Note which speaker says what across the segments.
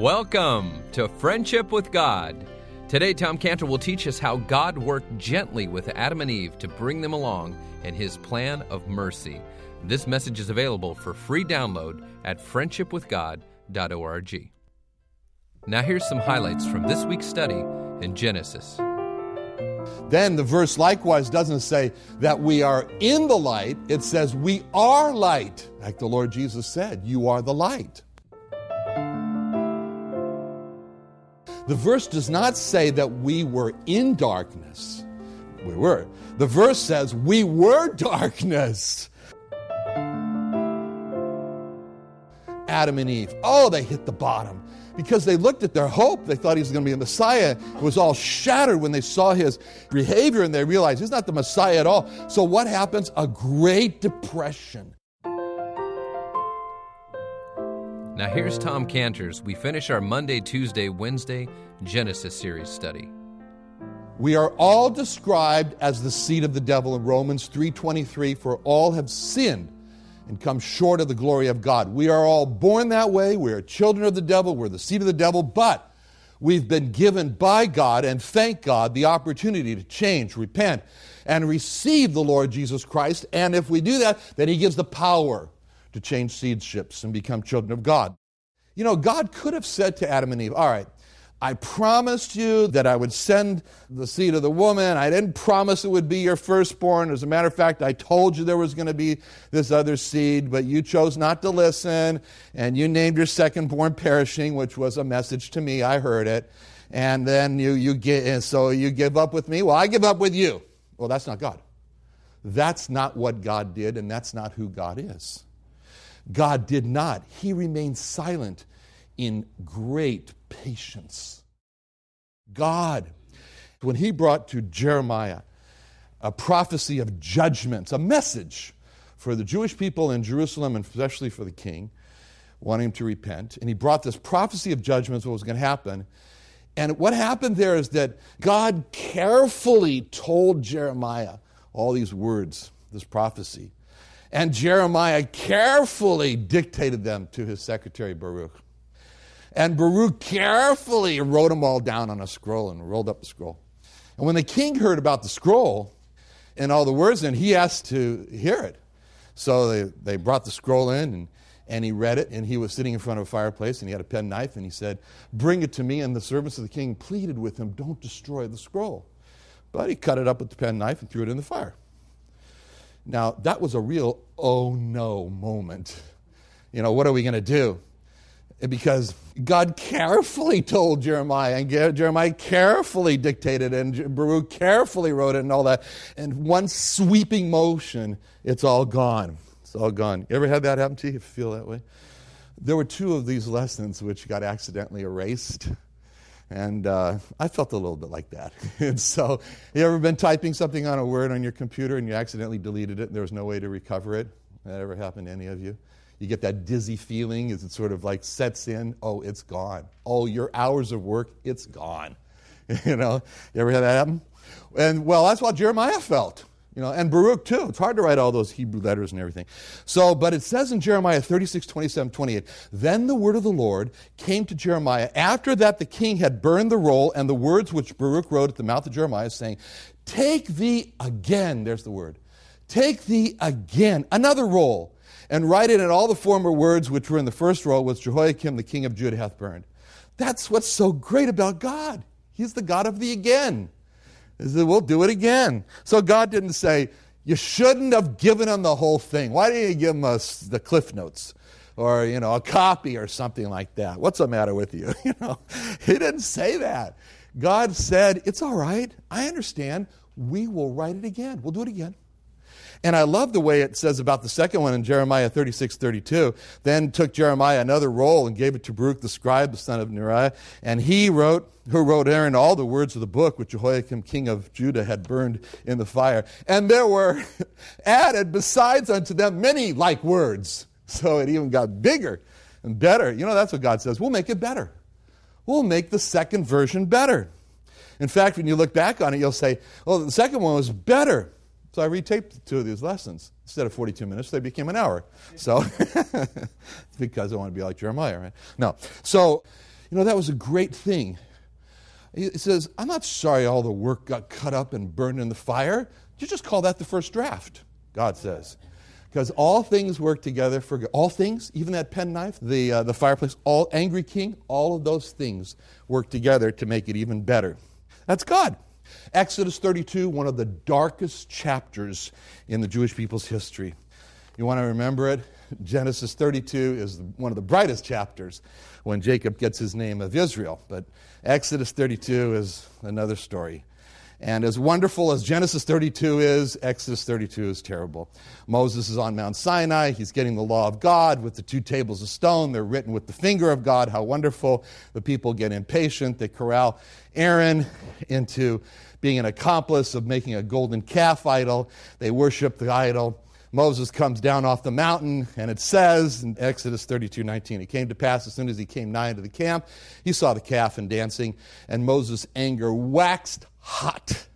Speaker 1: Welcome to Friendship with God. Today, Tom Cantor will teach us how God worked gently with Adam and Eve to bring them along in his plan of mercy. This message is available for free download at friendshipwithgod.org. Now, here's some highlights from this week's study in Genesis.
Speaker 2: Then the verse likewise doesn't say that we are in the light, it says we are light. Like the Lord Jesus said, you are the light. The verse does not say that we were in darkness. We were. The verse says we were darkness. Adam and Eve. Oh, they hit the bottom because they looked at their hope. They thought he was going to be a Messiah. It was all shattered when they saw his behavior and they realized he's not the Messiah at all. So, what happens? A great depression.
Speaker 1: Now, here's Tom Cantor's. We finish our Monday, Tuesday, Wednesday Genesis series study.
Speaker 2: We are all described as the seed of the devil in Romans 3:23 for all have sinned and come short of the glory of God. We are all born that way. We are children of the devil. We're the seed of the devil, but we've been given by God and thank God the opportunity to change, repent, and receive the Lord Jesus Christ. And if we do that, then he gives the power to change seedships and become children of God. You know, God could have said to Adam and Eve, All right, I promised you that I would send the seed of the woman. I didn't promise it would be your firstborn. As a matter of fact, I told you there was going to be this other seed, but you chose not to listen, and you named your secondborn perishing, which was a message to me. I heard it. And then you, you get, so you give up with me. Well, I give up with you. Well, that's not God. That's not what God did, and that's not who God is. God did not. He remained silent in great patience. God, when He brought to Jeremiah a prophecy of judgments, a message for the Jewish people in Jerusalem and especially for the king, wanting him to repent, and He brought this prophecy of judgments, what was going to happen. And what happened there is that God carefully told Jeremiah all these words, this prophecy. And Jeremiah carefully dictated them to his secretary Baruch. And Baruch carefully wrote them all down on a scroll and rolled up the scroll. And when the king heard about the scroll and all the words in, it, he asked to hear it. So they, they brought the scroll in and, and he read it. And he was sitting in front of a fireplace and he had a pen knife and he said, Bring it to me. And the servants of the king pleaded with him, Don't destroy the scroll. But he cut it up with the pen knife and threw it in the fire. Now, that was a real oh no moment. You know, what are we going to do? Because God carefully told Jeremiah, and Jeremiah carefully dictated, and Baruch carefully wrote it, and all that. And one sweeping motion, it's all gone. It's all gone. You ever had that happen to you? you feel that way? There were two of these lessons which got accidentally erased. And uh, I felt a little bit like that. and so, you ever been typing something on a word on your computer and you accidentally deleted it and there was no way to recover it? That ever happened to any of you? You get that dizzy feeling as it sort of like sets in. Oh, it's gone. Oh, your hours of work, it's gone. you know, you ever had that happen? And well, that's what Jeremiah felt. You know, and Baruch too. It's hard to write all those Hebrew letters and everything. So, but it says in Jeremiah 36, 27, 28, Then the word of the Lord came to Jeremiah after that the king had burned the roll and the words which Baruch wrote at the mouth of Jeremiah, saying, Take thee again, there's the word, take thee again, another roll, and write it in all the former words which were in the first roll, which Jehoiakim the king of Judah hath burned. That's what's so great about God. He's the God of the again. He said, We'll do it again. So God didn't say, You shouldn't have given him the whole thing. Why didn't you give him the cliff notes? Or, you know, a copy or something like that. What's the matter with you? You know, he didn't say that. God said, It's all right. I understand. We will write it again. We'll do it again. And I love the way it says about the second one in Jeremiah 36, 32. Then took Jeremiah another roll and gave it to Baruch the scribe, the son of Neriah, and he wrote, who wrote Aaron all the words of the book which Jehoiakim king of Judah had burned in the fire. And there were added besides unto them many like words. So it even got bigger and better. You know, that's what God says. We'll make it better. We'll make the second version better. In fact, when you look back on it, you'll say, oh, the second one was better. So I retaped two of these lessons. Instead of 42 minutes, they became an hour. So, because I want to be like Jeremiah, right? No. So, You know, that was a great thing. He says, I'm not sorry all the work got cut up and burned in the fire. You just call that the first draft, God says. Because all things work together for good. All things, even that penknife, the, uh, the fireplace, all angry king, all of those things work together to make it even better. That's God. Exodus 32, one of the darkest chapters in the Jewish people's history. You want to remember it? Genesis 32 is one of the brightest chapters when Jacob gets his name of Israel. But Exodus 32 is another story. And as wonderful as Genesis 32 is, Exodus 32 is terrible. Moses is on Mount Sinai. He's getting the law of God with the two tables of stone. They're written with the finger of God. How wonderful. The people get impatient. They corral Aaron into being an accomplice of making a golden calf idol. They worship the idol. Moses comes down off the mountain, and it says in Exodus 32 19, it came to pass as soon as he came nigh to the camp, he saw the calf and dancing, and Moses' anger waxed hot.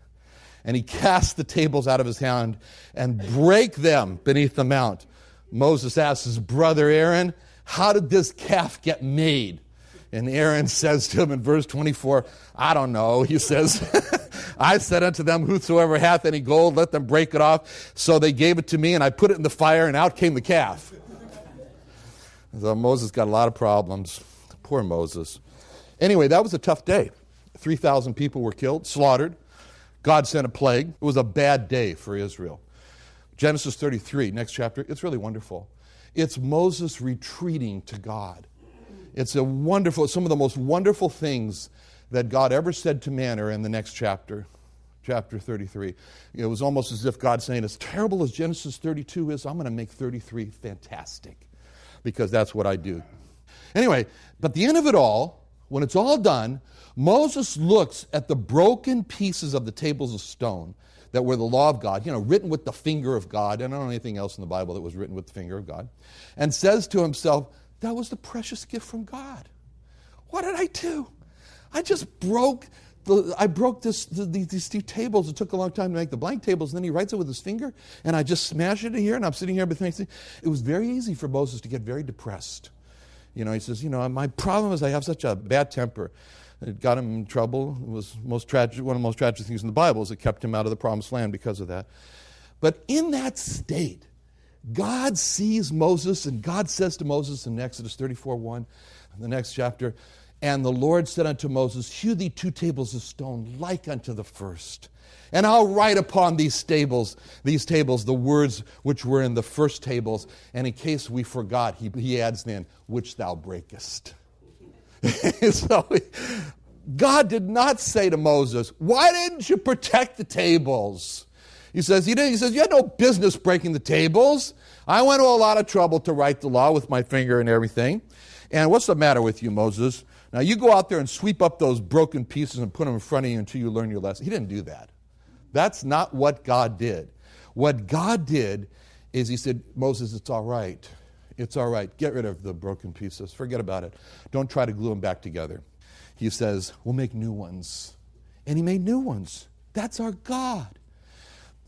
Speaker 2: And he cast the tables out of his hand and brake them beneath the mount. Moses asked his brother Aaron, How did this calf get made? And Aaron says to him in verse 24, I don't know. He says, I said unto them, Whosoever hath any gold, let them break it off. So they gave it to me, and I put it in the fire, and out came the calf. So Moses got a lot of problems. Poor Moses. Anyway, that was a tough day. 3,000 people were killed, slaughtered. God sent a plague. It was a bad day for Israel. Genesis 33, next chapter, it's really wonderful. It's Moses retreating to God. It's a wonderful, some of the most wonderful things that God ever said to man are in the next chapter, chapter 33. It was almost as if God saying, as terrible as Genesis 32 is, I'm going to make 33 fantastic because that's what I do. Anyway, but the end of it all, when it's all done, Moses looks at the broken pieces of the tables of stone that were the law of God, you know, written with the finger of God. I don't know anything else in the Bible that was written with the finger of God. And says to himself, That was the precious gift from God. What did I do? I just broke the, I broke this, the, these two tables. It took a long time to make the blank tables. And then he writes it with his finger, and I just smash it in here, and I'm sitting here thinking, it was very easy for Moses to get very depressed. You know, he says, you know, my problem is I have such a bad temper. It got him in trouble. It was most tragic, one of the most tragic things in the Bible is it kept him out of the promised land because of that. But in that state, God sees Moses, and God says to Moses in Exodus 34 1, the next chapter, and the Lord said unto Moses, Hew thee two tables of stone like unto the first. And I'll write upon these tables, these tables, the words which were in the first tables. And in case we forgot, he, he adds then, which thou breakest. so God did not say to Moses, Why didn't you protect the tables? He says, he, did, he says, You had no business breaking the tables. I went to a lot of trouble to write the law with my finger and everything. And what's the matter with you, Moses? Now you go out there and sweep up those broken pieces and put them in front of you until you learn your lesson. He didn't do that. That's not what God did. What God did is He said, Moses, it's all right. It's all right. Get rid of the broken pieces. Forget about it. Don't try to glue them back together. He says, We'll make new ones. And He made new ones. That's our God.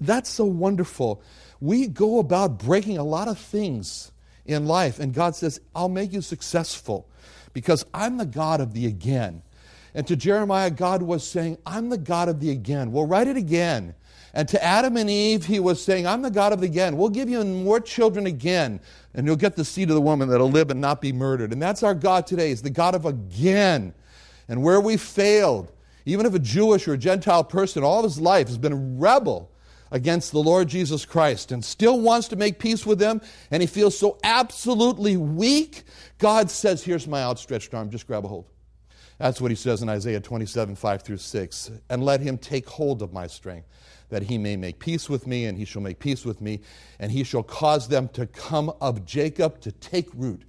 Speaker 2: That's so wonderful. We go about breaking a lot of things in life, and God says, I'll make you successful because I'm the God of the again. And to Jeremiah, God was saying, I'm the God of the again. We'll write it again. And to Adam and Eve, he was saying, I'm the God of the again. We'll give you more children again, and you'll get the seed of the woman that'll live and not be murdered. And that's our God today, is the God of again. And where we failed, even if a Jewish or a Gentile person all of his life has been a rebel against the Lord Jesus Christ and still wants to make peace with them, and he feels so absolutely weak, God says, Here's my outstretched arm, just grab a hold. That's what he says in Isaiah 27 5 through 6. And let him take hold of my strength, that he may make peace with me, and he shall make peace with me, and he shall cause them to come of Jacob to take root.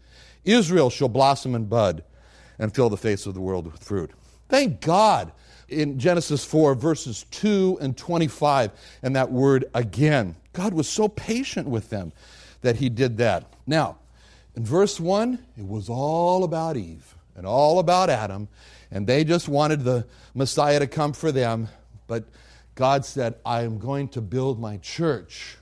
Speaker 2: Israel shall blossom and bud and fill the face of the world with fruit. Thank God in Genesis 4, verses 2 and 25, and that word again. God was so patient with them that he did that. Now, in verse 1, it was all about Eve and all about Adam, and they just wanted the Messiah to come for them. But God said, I am going to build my church.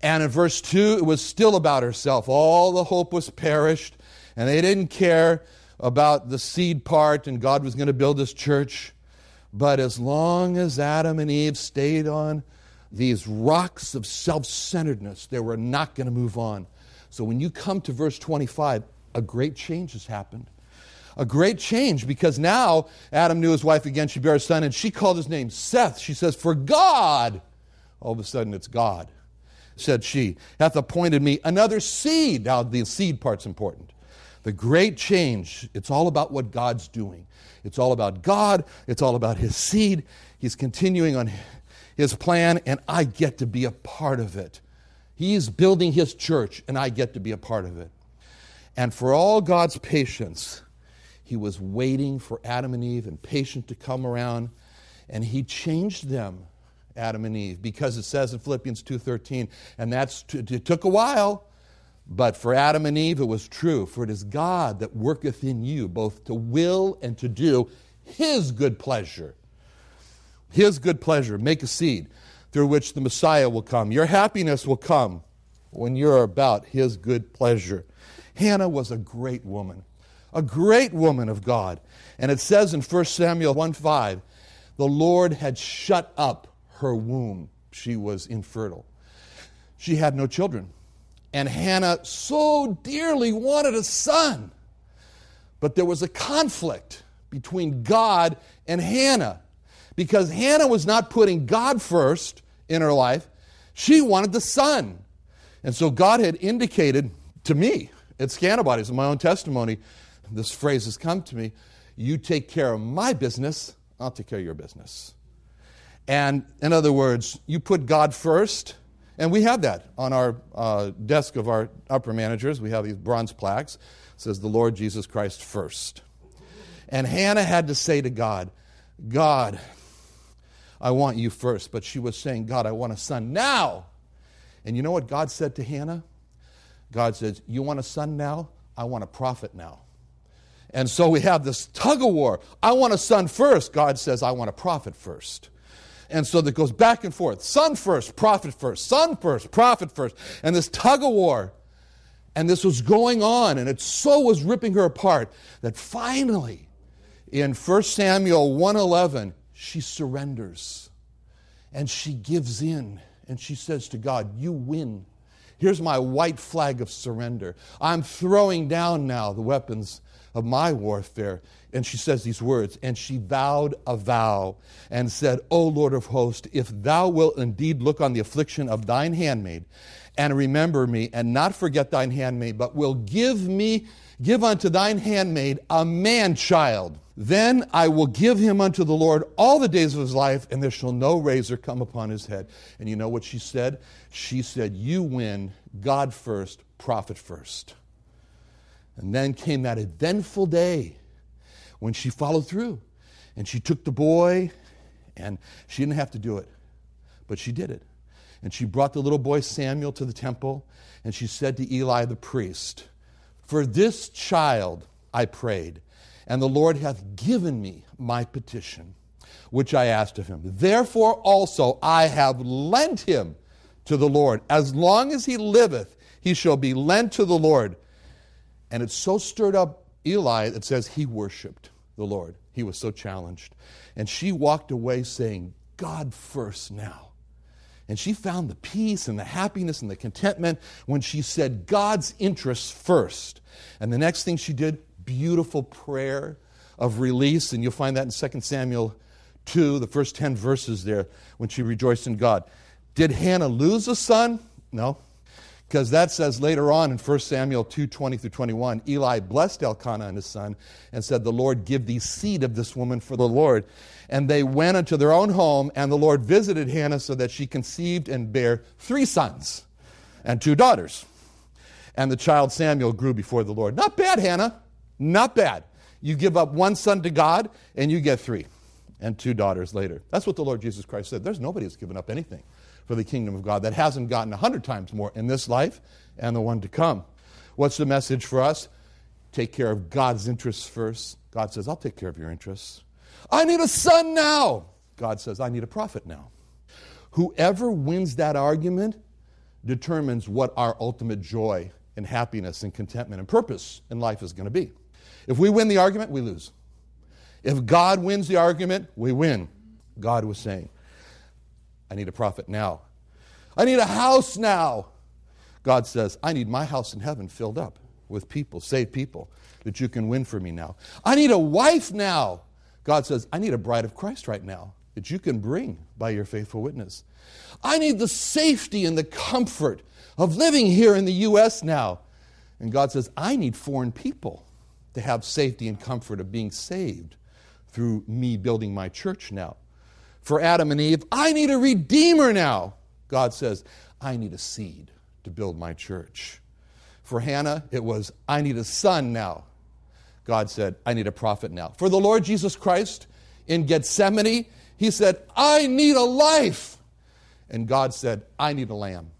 Speaker 2: And in verse 2, it was still about herself. All the hope was perished, and they didn't care about the seed part and God was going to build his church. But as long as Adam and Eve stayed on these rocks of self centeredness, they were not going to move on. So when you come to verse 25, a great change has happened. A great change because now Adam knew his wife again. She bare a son, and she called his name Seth. She says, For God, all of a sudden it's God, said she, hath appointed me another seed. Now, the seed part's important. The great change, it's all about what God's doing. It's all about God, it's all about His seed. He's continuing on His plan, and I get to be a part of it. He's building His church, and I get to be a part of it. And for all God's patience, He was waiting for Adam and Eve and patient to come around, and He changed them. Adam and Eve because it says in Philippians 2:13 and that's it took a while but for Adam and Eve, it was true. For it is God that worketh in you both to will and to do his good pleasure. His good pleasure. Make a seed through which the Messiah will come. Your happiness will come when you're about his good pleasure. Hannah was a great woman, a great woman of God. And it says in 1 Samuel 1 5, the Lord had shut up her womb. She was infertile. She had no children. And Hannah so dearly wanted a son. But there was a conflict between God and Hannah because Hannah was not putting God first in her life. She wanted the son. And so God had indicated to me, at Scantibodies, in my own testimony, this phrase has come to me you take care of my business, I'll take care of your business. And in other words, you put God first, and we have that on our uh, desk of our upper managers. We have these bronze plaques. It says, The Lord Jesus Christ first. And Hannah had to say to God, God, I want you first. But she was saying, God, I want a son now. And you know what God said to Hannah? God says, You want a son now? I want a prophet now. And so we have this tug of war. I want a son first. God says, I want a prophet first. And so that goes back and forth son first, prophet first, son first, prophet first. And this tug of war. And this was going on, and it so was ripping her apart that finally, in 1 Samuel 111, she surrenders and she gives in and she says to God, You win. Here's my white flag of surrender. I'm throwing down now the weapons of my warfare. And she says these words, and she vowed a vow and said, O Lord of hosts, if thou wilt indeed look on the affliction of thine handmaid and remember me and not forget thine handmaid, but will give me, give unto thine handmaid a man child, then I will give him unto the Lord all the days of his life, and there shall no razor come upon his head. And you know what she said? She said, You win, God first, prophet first. And then came that eventful day when she followed through and she took the boy and she didn't have to do it, but she did it. And she brought the little boy Samuel to the temple and she said to Eli the priest, For this child I prayed, and the Lord hath given me my petition, which I asked of him. Therefore also I have lent him to the Lord. As long as he liveth, he shall be lent to the Lord. And it so stirred up Eli that says he worshiped the Lord. He was so challenged. And she walked away saying, God first now. And she found the peace and the happiness and the contentment when she said God's interests first. And the next thing she did, beautiful prayer of release. And you'll find that in 2 Samuel 2, the first 10 verses there, when she rejoiced in God. Did Hannah lose a son? No. Because that says later on in 1 Samuel 2 20 through 21, Eli blessed Elkanah and his son and said, The Lord give thee seed of this woman for the Lord. And they went unto their own home, and the Lord visited Hannah so that she conceived and bare three sons and two daughters. And the child Samuel grew before the Lord. Not bad, Hannah. Not bad. You give up one son to God, and you get three and two daughters later. That's what the Lord Jesus Christ said. There's nobody who's given up anything for the kingdom of God that hasn't gotten a hundred times more in this life and the one to come. What's the message for us? Take care of God's interests first. God says, I'll take care of your interests. I need a son now. God says, I need a prophet now. Whoever wins that argument determines what our ultimate joy and happiness and contentment and purpose in life is going to be.
Speaker 3: If we win the argument, we lose. If God wins the argument, we win. God was saying, I need a prophet now. I need a house now. God says, I need my house in heaven filled up with people, saved people, that you can win for me now. I need a wife now. God says, I need a bride of Christ right now that you can bring by your faithful witness. I need the safety and the comfort of living here in the U.S. now. And God says, I need foreign people to have safety and comfort of being saved through me building my church now. For Adam and Eve, I need a redeemer now. God says, I need a seed to build my church. For Hannah, it was, I need a son now. God said, I need a prophet now. For the Lord Jesus Christ in Gethsemane, he said, I need a life. And God said, I need a lamb.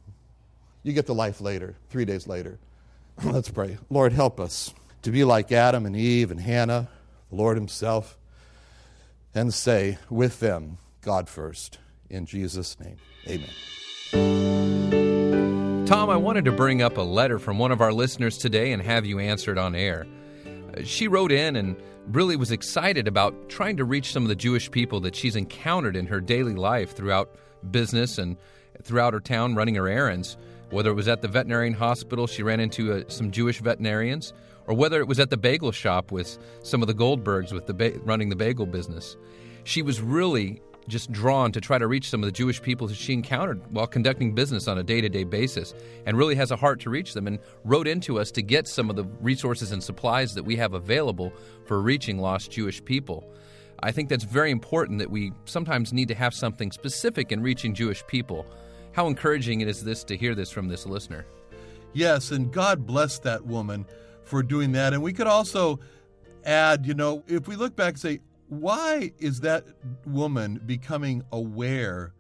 Speaker 3: You get the life later, three days later. Let's pray. Lord, help us to be like Adam and Eve and Hannah, the Lord Himself, and say with them, God first. In Jesus' name, amen.
Speaker 1: Tom, I wanted to bring up a letter from one of our listeners today and have you answered on air. She wrote in and really was excited about trying to reach some of the Jewish people that she's encountered in her daily life throughout business and throughout her town running her errands. Whether it was at the veterinarian hospital, she ran into uh, some Jewish veterinarians, or whether it was at the bagel shop with some of the Goldbergs with the ba- running the bagel business. She was really just drawn to try to reach some of the Jewish people that she encountered while conducting business on a day to day basis and really has a heart to reach them and wrote into us to get some of the resources and supplies that we have available for reaching lost Jewish people. I think that's very important that we sometimes need to have something specific in reaching Jewish people. How encouraging it is this to hear this from this listener?
Speaker 2: Yes, and God bless that woman for doing that. And we could also add, you know, if we look back and say, why is that woman becoming aware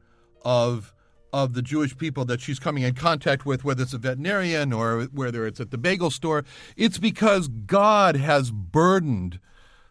Speaker 2: of of the Jewish people that she's coming in contact with, whether it's a veterinarian or whether it's at the bagel store? It's because God has burdened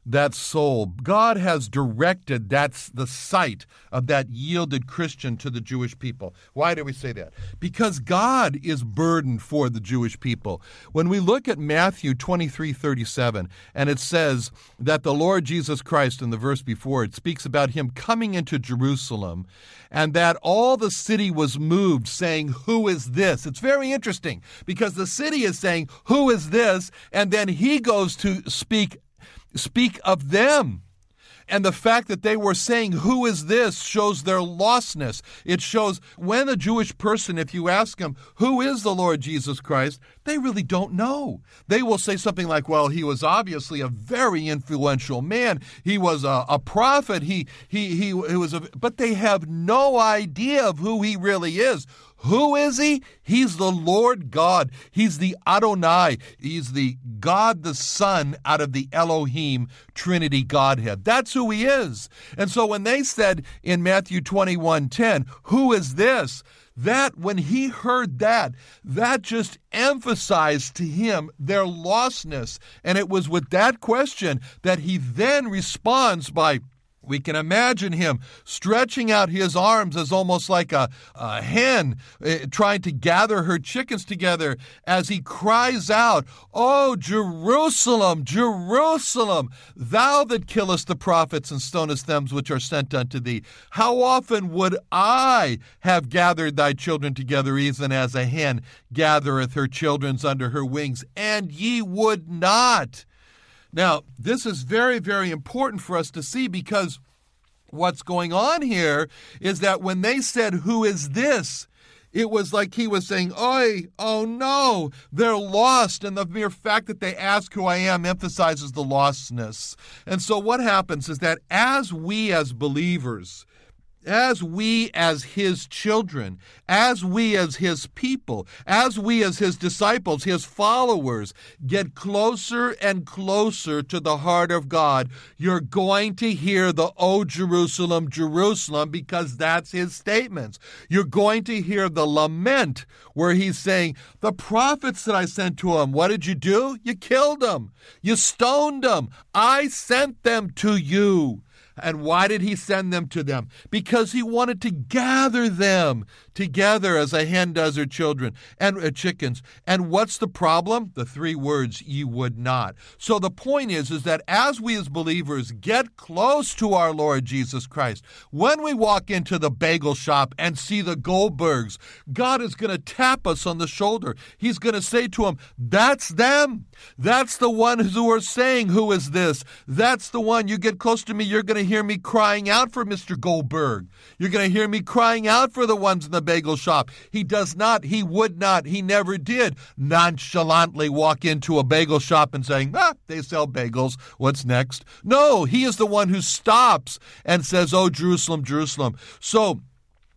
Speaker 2: that soul. God has directed that's the sight of that yielded Christian to the Jewish people. Why do we say that? Because God is burdened for the Jewish people. When we look at Matthew 23 37, and it says that the Lord Jesus Christ, in the verse before, it speaks about him coming into Jerusalem and that all the city was moved, saying, Who is this? It's very interesting because the city is saying, Who is this? And then he goes to speak speak of them. And the fact that they were saying, Who is this? shows their lostness. It shows when a Jewish person, if you ask them, Who is the Lord Jesus Christ? they really don't know. They will say something like, Well, he was obviously a very influential man. He was a, a prophet. He, he, he, he was a, but they have no idea of who he really is. Who is he? He's the Lord God. He's the Adonai. He's the God the Son out of the Elohim Trinity Godhead. That's who he is. And so when they said in Matthew 21 10, Who is this? That, when he heard that, that just emphasized to him their lostness. And it was with that question that he then responds by we can imagine him stretching out his arms as almost like a, a hen uh, trying to gather her chickens together as he cries out, Oh, Jerusalem, Jerusalem, thou that killest the prophets and stonest them which are sent unto thee. How often would I have gathered thy children together, even as a hen gathereth her children under her wings, and ye would not? Now, this is very, very important for us to see because what's going on here is that when they said, Who is this? It was like he was saying, Oi, oh no, they're lost. And the mere fact that they ask who I am emphasizes the lostness. And so what happens is that as we as believers, as we as his children, as we as his people, as we as his disciples, his followers, get closer and closer to the heart of God, you're going to hear the O Jerusalem, Jerusalem, because that's his statements. You're going to hear the lament where he's saying, The prophets that I sent to him, what did you do? You killed them. You stoned them. I sent them to you. And why did he send them to them? Because he wanted to gather them together as a hen does her children and uh, chickens. And what's the problem? The three words, you would not. So the point is, is that as we as believers get close to our Lord Jesus Christ, when we walk into the bagel shop and see the Goldbergs, God is going to tap us on the shoulder. He's going to say to them, that's them. That's the one who are saying, who is this? That's the one. You get close to me, you're going to hear me crying out for Mr. Goldberg. You're going to hear me crying out for the ones in the bagel shop. He does not, he would not, he never did nonchalantly walk into a bagel shop and saying, ah, they sell bagels. What's next? No, he is the one who stops and says, Oh, Jerusalem, Jerusalem. So,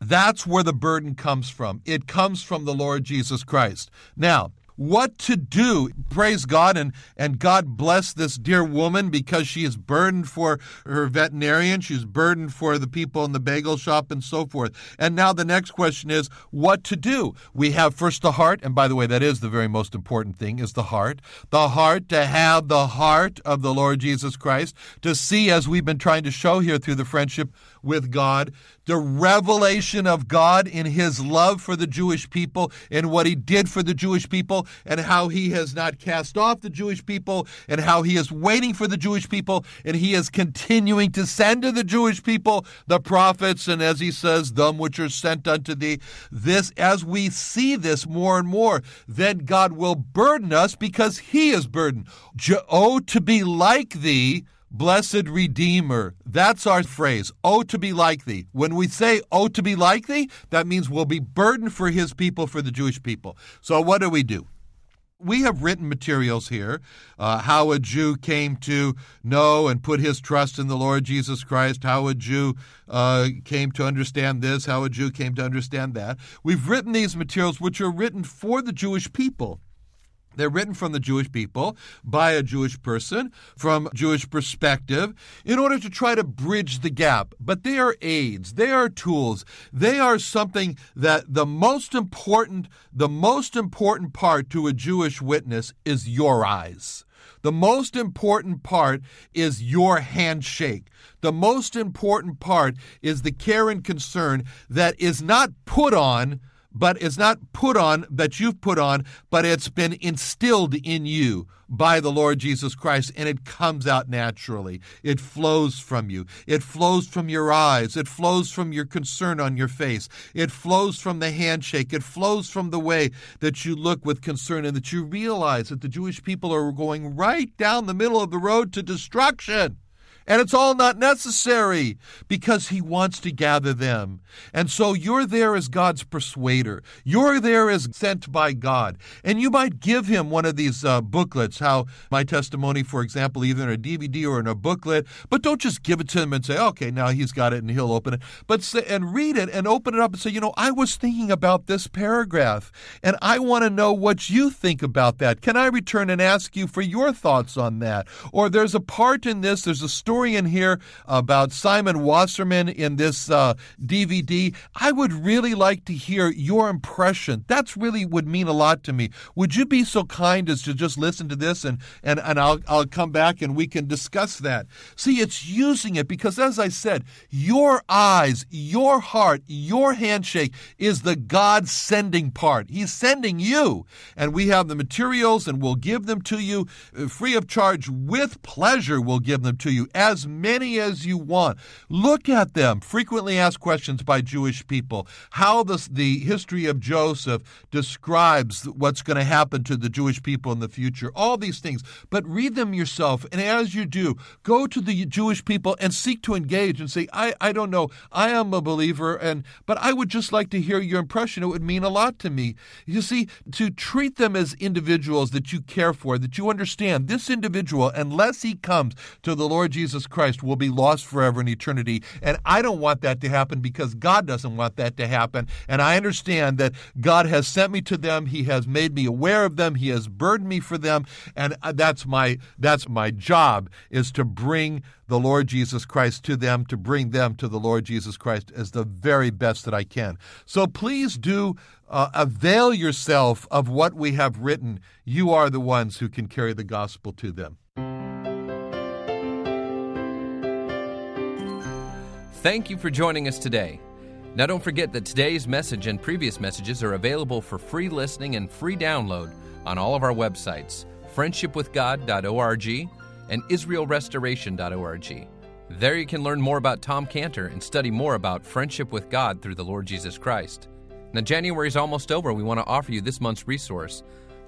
Speaker 2: that's where the burden comes from. It comes from the Lord Jesus Christ. Now, what to do. Praise God and, and God bless this dear woman because she is burdened for her veterinarian. She's burdened for the people in the bagel shop and so forth. And now the next question is what to do. We have first the heart, and by the way, that is the very most important thing is the heart. The heart to have the heart of the Lord Jesus Christ, to see as we've been trying to show here through the friendship with God, the revelation of God in his love for the Jewish people and what he did for the Jewish people and how he has not cast off the Jewish people and how he is waiting for the Jewish people and he is continuing to send to the Jewish people the prophets and as he says, them which are sent unto thee. This, as we see this more and more, then God will burden us because he is burdened. Oh, to be like thee Blessed Redeemer. That's our phrase. Oh, to be like thee. When we say, oh, to be like thee, that means we'll be burdened for his people, for the Jewish people. So what do we do? We have written materials here, uh, how a Jew came to know and put his trust in the Lord Jesus Christ, how a Jew uh, came to understand this, how a Jew came to understand that. We've written these materials, which are written for the Jewish people. They're written from the Jewish people by a Jewish person from Jewish perspective in order to try to bridge the gap. But they are aids, they are tools, they are something that the most important, the most important part to a Jewish witness is your eyes. The most important part is your handshake. The most important part is the care and concern that is not put on but it's not put on that you've put on, but it's been instilled in you by the Lord Jesus Christ, and it comes out naturally. It flows from you. It flows from your eyes. It flows from your concern on your face. It flows from the handshake. It flows from the way that you look with concern and that you realize that the Jewish people are going right down the middle of the road to destruction. And it's all not necessary because he wants to gather them. And so you're there as God's persuader. You're there as sent by God. And you might give him one of these uh, booklets, how my testimony, for example, either in a DVD or in a booklet, but don't just give it to him and say, okay, now he's got it and he'll open it. But say, and read it and open it up and say, you know, I was thinking about this paragraph and I want to know what you think about that. Can I return and ask you for your thoughts on that? Or there's a part in this, there's a story story in here about Simon Wasserman in this uh, DVD. I would really like to hear your impression. That's really would mean a lot to me. Would you be so kind as to just listen to this and, and, and I'll, I'll come back and we can discuss that? See, it's using it because, as I said, your eyes, your heart, your handshake is the God sending part. He's sending you. And we have the materials and we'll give them to you uh, free of charge with pleasure. We'll give them to you as many as you want. Look at them. Frequently asked questions by Jewish people. How the, the history of Joseph describes what's going to happen to the Jewish people in the future. All these things. But read them yourself. And as you do, go to the Jewish people and seek to engage and say, I, I don't know. I am a believer, and but I would just like to hear your impression. It would mean a lot to me. You see, to treat them as individuals that you care for, that you understand this individual, unless he comes to the Lord Jesus Jesus Christ will be lost forever in eternity. And I don't want that to happen because God doesn't want that to happen. And I understand that God has sent me to them. He has made me aware of them. He has burdened me for them. And that's my, that's my job is to bring the Lord Jesus Christ to them, to bring them to the Lord Jesus Christ as the very best that I can. So please do uh, avail yourself of what we have written. You are the ones who can carry the gospel to them.
Speaker 1: Thank you for joining us today. Now, don't forget that today's message and previous messages are available for free listening and free download on all of our websites friendshipwithgod.org and israelrestoration.org. There you can learn more about Tom Cantor and study more about friendship with God through the Lord Jesus Christ. Now, January is almost over. We want to offer you this month's resource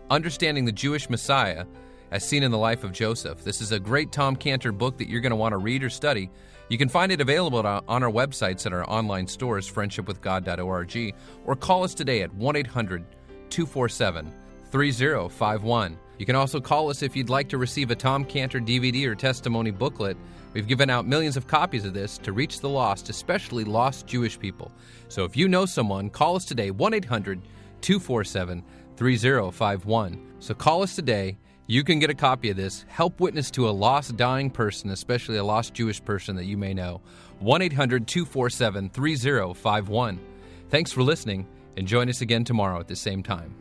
Speaker 1: Understanding the Jewish Messiah as seen in the life of Joseph. This is a great Tom Cantor book that you're going to want to read or study. You can find it available on our websites at our online stores, friendshipwithgod.org, or call us today at 1 800 247 3051. You can also call us if you'd like to receive a Tom Cantor DVD or testimony booklet. We've given out millions of copies of this to reach the lost, especially lost Jewish people. So if you know someone, call us today, 1 800 247 3051. So call us today. You can get a copy of this. Help witness to a lost, dying person, especially a lost Jewish person that you may know. 1 800 247 3051. Thanks for listening, and join us again tomorrow at the same time.